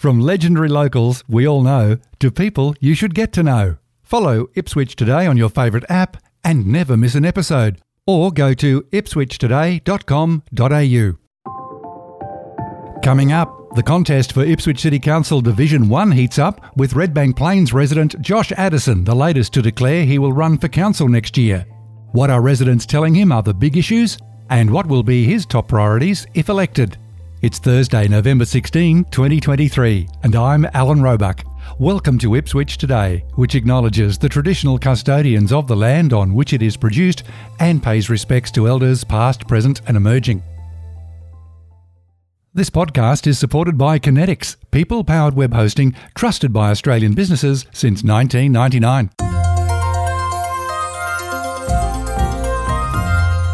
From legendary locals we all know to people you should get to know. Follow Ipswich Today on your favourite app and never miss an episode. Or go to ipswichtoday.com.au. Coming up, the contest for Ipswich City Council Division 1 heats up with Redbank Plains resident Josh Addison, the latest to declare he will run for council next year. What are residents telling him are the big issues? And what will be his top priorities if elected? It's Thursday, November 16, 2023, and I'm Alan Roebuck. Welcome to Ipswich Today, which acknowledges the traditional custodians of the land on which it is produced and pays respects to elders past, present, and emerging. This podcast is supported by Kinetics, people powered web hosting trusted by Australian businesses since 1999.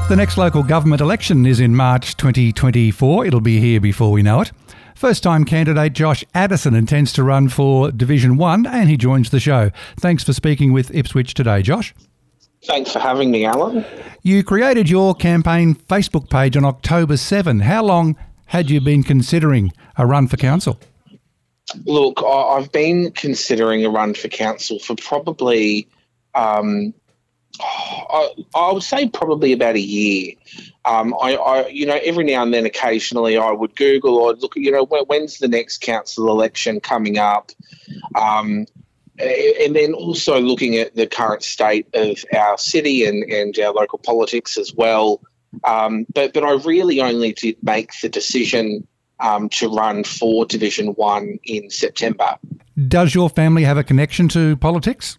The next local government election is in March 2024. It'll be here before we know it. First time candidate Josh Addison intends to run for Division 1 and he joins the show. Thanks for speaking with Ipswich today, Josh. Thanks for having me, Alan. You created your campaign Facebook page on October 7. How long had you been considering a run for council? Look, I've been considering a run for council for probably um, I, I, would say probably about a year. Um, I, I, you know, every now and then, occasionally, I would Google or look. You know, when, when's the next council election coming up? Um, and then also looking at the current state of our city and, and our local politics as well. Um, but but I really only did make the decision um, to run for Division One in September. Does your family have a connection to politics?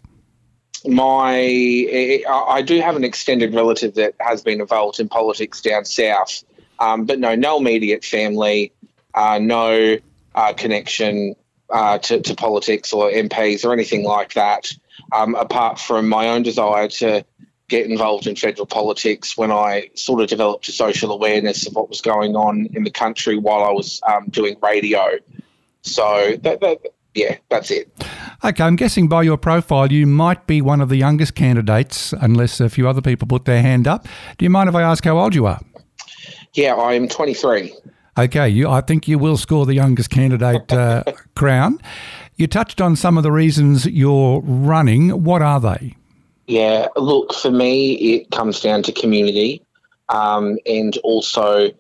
My I do have an extended relative that has been involved in politics down south, um, but no, no immediate family, uh, no uh, connection uh, to, to, politics or MPs or anything like that. Um, apart from my own desire to get involved in federal politics when I sort of developed a social awareness of what was going on in the country while I was um, doing radio. So that, that, yeah, that's it. Okay, I'm guessing by your profile you might be one of the youngest candidates, unless a few other people put their hand up. Do you mind if I ask how old you are? Yeah, I'm 23. Okay, you, I think you will score the youngest candidate uh, crown. You touched on some of the reasons you're running. What are they? Yeah, look, for me, it comes down to community. Um, and also,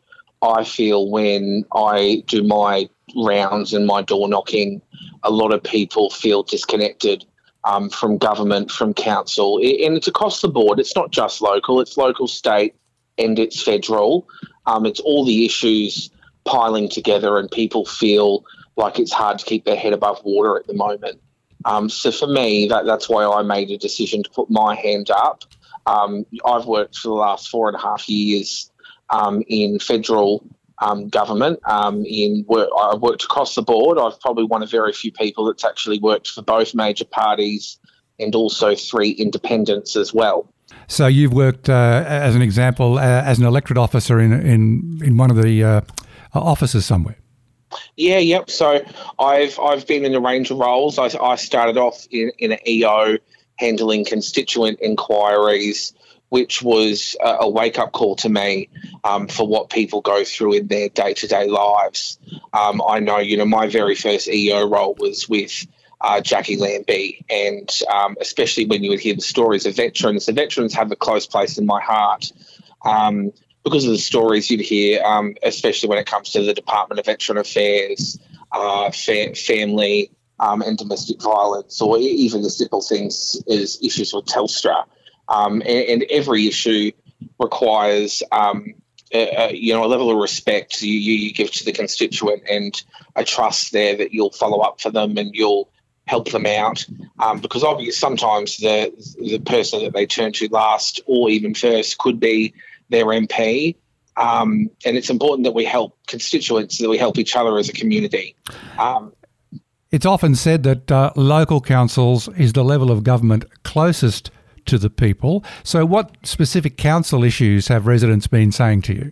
I feel when I do my rounds and my door knocking, a lot of people feel disconnected um, from government, from council, and it's across the board. It's not just local; it's local, state, and it's federal. Um, it's all the issues piling together, and people feel like it's hard to keep their head above water at the moment. Um, so for me, that, that's why I made a decision to put my hand up. Um, I've worked for the last four and a half years um, in federal um, government. Um, in work, I've worked across the board. I've probably one of very few people that's actually worked for both major parties and also three independents as well. So you've worked, uh, as an example, uh, as an electorate officer in in in one of the uh, offices somewhere. Yeah, yep. So I've I've been in a range of roles. I, I started off in, in an EO handling constituent inquiries which was a, wake up call to me um, for what people go through in their day to day lives. Um, I know, you know, my very first EO role was with uh, Jacqui Lambie, and um, especially when you would hear the stories of veterans, the veterans have a close place in my heart. Um, because of the stories you'd hear, um, especially when it comes to the Department of Veteran Affairs, uh, fa- family, um, and domestic violence, or even the simple things as issues with Telstra. Um, and, and, every issue requires um, a, a, you know a level of respect you, you give to the constituent and a trust there that you'll follow up for them and you'll help them out um, because obviously sometimes the the person that they turn to last or even first could be their MP. Um, and it's important that we help constituents, that we help each other as a community. Um, it's often said that uh, local councils is the level of government closest to the people. So, what specific council issues have residents been saying to you?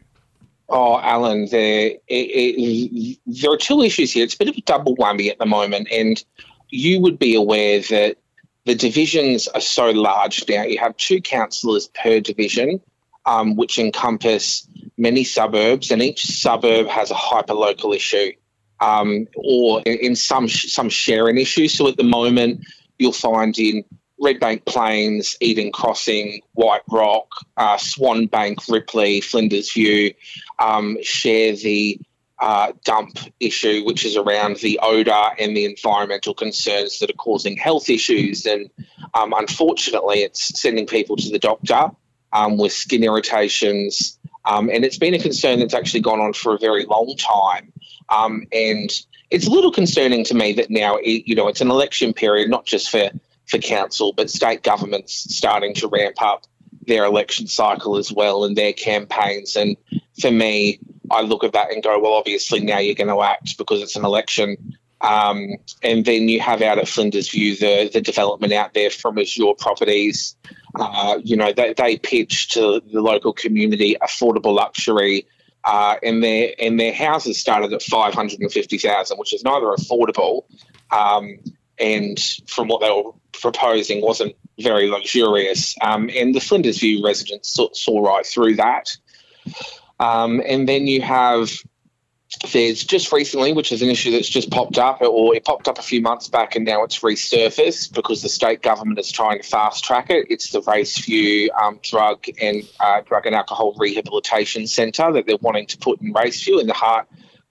Oh, Alan, there, it, it, there are two issues here. It's a bit of a double whammy at the moment. And you would be aware that the divisions are so large now. You have two councillors per division, um, which encompass many suburbs, and each suburb has a hyper local issue. um, or in some some sharing issues. So at the moment, you'll find in Redbank Plains, Eden Crossing, White Rock, uh, Swanbank, Ripley, Flinders View um, share the uh, dump issue, which is around the odour and the environmental concerns that are causing health issues. And um, unfortunately, it's sending people to the doctor um, with skin irritations. Um, and it's been a concern that's actually gone on for a very long time. Um, and it's a little concerning to me that now, it, you know, it's an election period, not just for, for council, but state governments starting to ramp up their election cycle as well and their campaigns. And for me, I look at that and go, well, obviously now you're going to act because it's an election. Um, and then you have out at Flinders View the the development out there from Azure Properties. Uh, you know, they, they pitch to the local community affordable luxury, uh, and their and their houses started at five hundred and fifty thousand, which is neither affordable, um, and from what they were proposing wasn't very luxurious. Um, and the Flinders View residents saw, saw right through that. Um, and then you have there's just recently, which is an issue that's just popped up, or it popped up a few months back, and now it's resurfaced because the state government is trying to fast track it. It's the Raceview um, Drug and uh, Drug and Alcohol Rehabilitation Centre that they're wanting to put in Raceview in the heart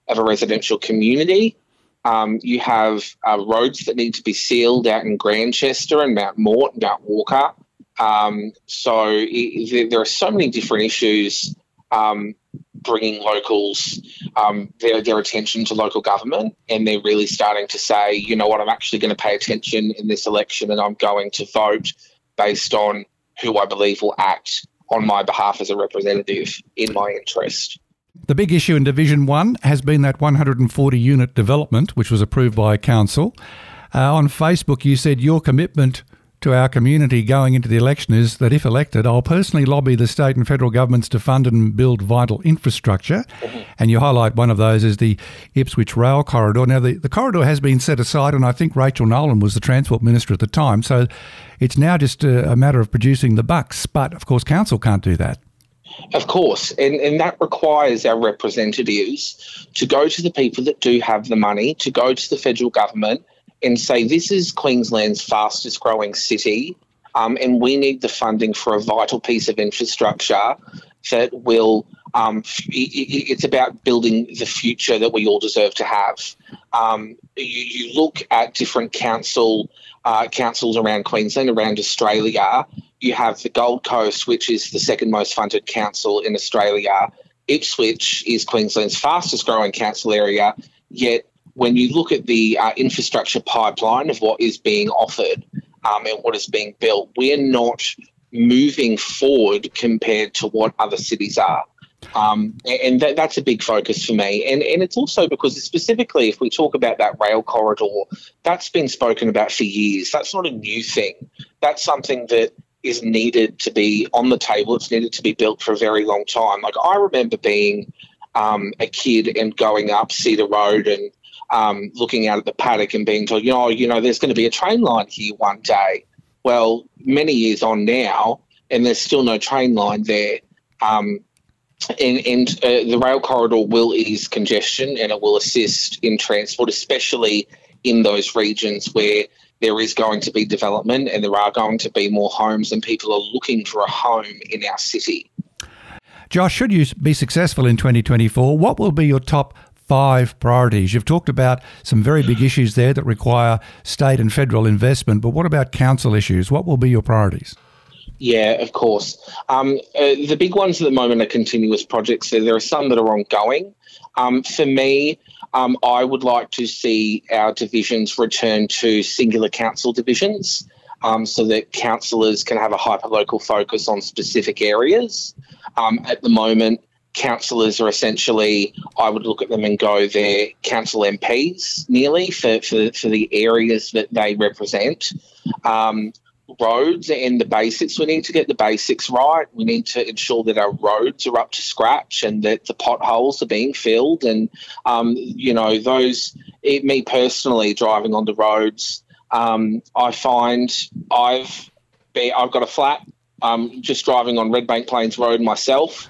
of a residential community. Um, you have uh, roads that need to be sealed out in Grandchester and Mount Mort Mount Walker. Um, so it, there are so many different issues um, bringing locals um, their, their attention to local government, and they're really starting to say, you know what, I'm actually going to pay attention in this election, and I'm going to vote based on who I believe will act on my behalf as a representative in my interest. The big issue in Division 1 has been that 140 unit development, which was approved by Council. Uh, on Facebook, you said your commitment to our community going into the election is that if elected, I'll personally lobby the state and federal governments to fund and build vital infrastructure. Mm-hmm. And you highlight one of those is the Ipswich Rail Corridor. Now, the, the corridor has been set aside, and I think Rachel Nolan was the Transport Minister at the time. So it's now just a, a matter of producing the bucks. But of course, Council can't do that. Of course, and, and that requires our representatives to go to the people that do have the money, to go to the federal government and say this is Queensland's fastest growing city, um, and we need the funding for a vital piece of infrastructure that will. Um, it's about building the future that we all deserve to have. Um, you, you, look at different council uh, councils around Queensland, around Australia. You have the Gold Coast, which is the second most funded council in Australia. Ipswich is Queensland's fastest growing council area, yet when you look at the uh, infrastructure pipeline of what is being offered um, and what is being built, we're not moving forward compared to what other cities are. Um, and that, that's a big focus for me. And, and it's also because, specifically, if we talk about that rail corridor, that's been spoken about for years. That's not a new thing. That's something that is needed to be on the table. It's needed to be built for a very long time. Like, I remember being um, a kid and going up Cedar Road and um, looking out at the paddock and being told, you know, you know, there's going to be a train line here one day. Well, many years on now, and there's still no train line there. Um, and, and uh, the rail corridor will ease congestion and it will assist in transport, especially in those regions where there is going to be development and there are going to be more homes and people are looking for a home in our city. Josh, should you be successful in 2024, what will be your top five priorities. You've talked about some very big issues there that require state and federal investment, but what about council issues? What will be your priorities? Yeah, of course. Um, uh, the big ones at the moment are continuous projects. So there are some that are ongoing. Um, for me, um, I would like to see our divisions return to singular council divisions um, so that councillors can have a hyper local focus on specific areas. Um, at the moment, councillors are essentially, I would look at them and go, they're council MPs nearly for, for, for the areas that they represent. Um, roads and the basics, we need to get the basics right. We need to ensure that our roads are up to scratch and that the potholes are being filled. And, um, you know, those, it, me personally, driving on the roads, um, I find I've, be, I've got a flat. I'm just driving on Redbank Plains Road myself.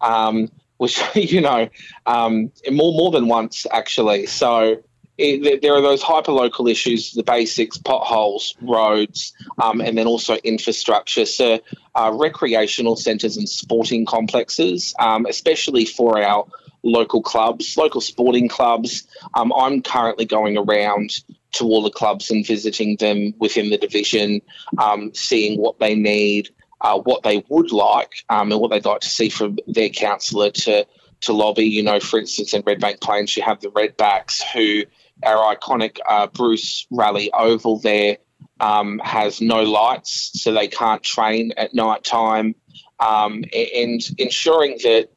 Um, which you know, um, more more than once actually. So it, there are those hyper local issues, the basics, potholes, roads, um, and then also infrastructure. So, uh, recreational centres and sporting complexes, um, especially for our local clubs, local sporting clubs. Um, I'm currently going around to all the clubs and visiting them within the division, um, seeing what they need, uh, what they would like, um, and what they'd like to see from their councillor to to lobby. You know, for instance, in Redbank Plains, you have the Redbacks who our iconic uh, Bruce Rally Oval there um, has no lights, so they can't train at night time. Um, and ensuring that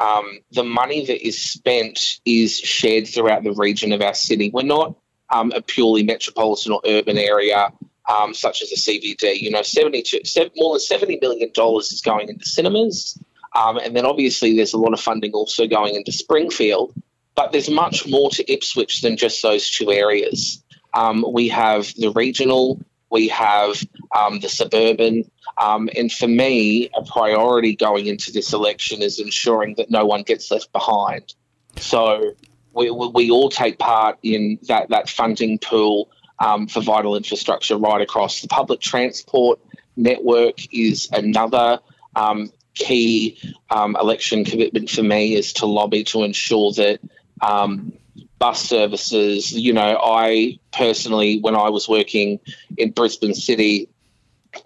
um, the money that is spent is shared throughout the region of our city. We're not um, a purely metropolitan or urban area. Um, such as the CBD, you know, 72, more than $70 million is going into cinemas. Um, and then obviously there's a lot of funding also going into Springfield. But there's much more to Ipswich than just those two areas. Um, we have the regional, we have um, the suburban, um, and for me, a priority going into this election is ensuring that no one gets left behind. So we, we all take part in that, that funding pool um, for vital infrastructure right across. The public transport network is another um, key um, election commitment for me is to lobby to ensure that um, bus services. You know, I personally, when I was working in Brisbane City,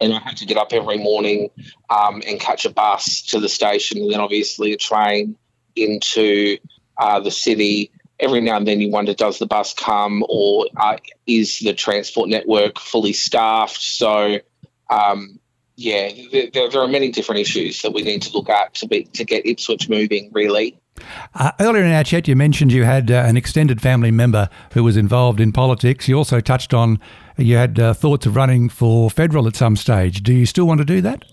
and I had to get up every morning um, and catch a bus to the station, and then obviously a train into uh, the city. Every now and then you wonder, does the bus come, or uh, is the transport network fully staffed? So, um, yeah, there, there, are many different issues that we need to look at to be to get Ipswich moving. Really. Uh, earlier in our chat, you mentioned you had uh, an extended family member who was involved in politics. You also touched on you had uh, thoughts of running for federal at some stage. Do you still want to do that?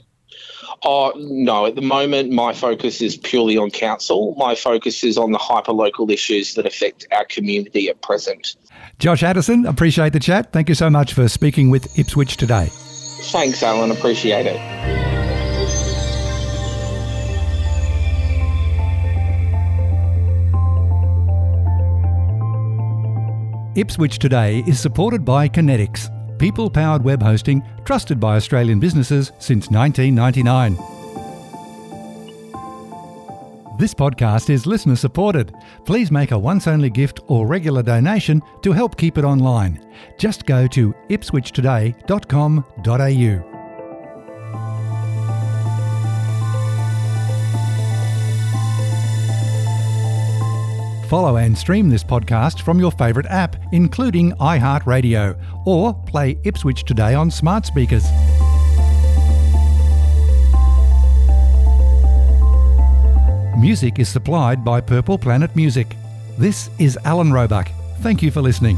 Oh, no. At the moment, my focus is purely on council. My focus is on the hyper local issues that affect our community at present. Josh Addison, appreciate the chat. Thank you so much for speaking with Ipswich today. Thanks, Alan. Appreciate it. Ipswich Today is supported by Kinetics, people powered web hosting trusted by Australian businesses since 1999. This podcast is listener supported. Please make a once only gift or regular donation to help keep it online. Just go to ipswichtoday.com.au. Follow and stream this podcast from your favourite app, including iHeartRadio, or play Ipswich Today on smart speakers. Music is supplied by Purple Planet Music. This is Alan Roebuck. Thank you for listening.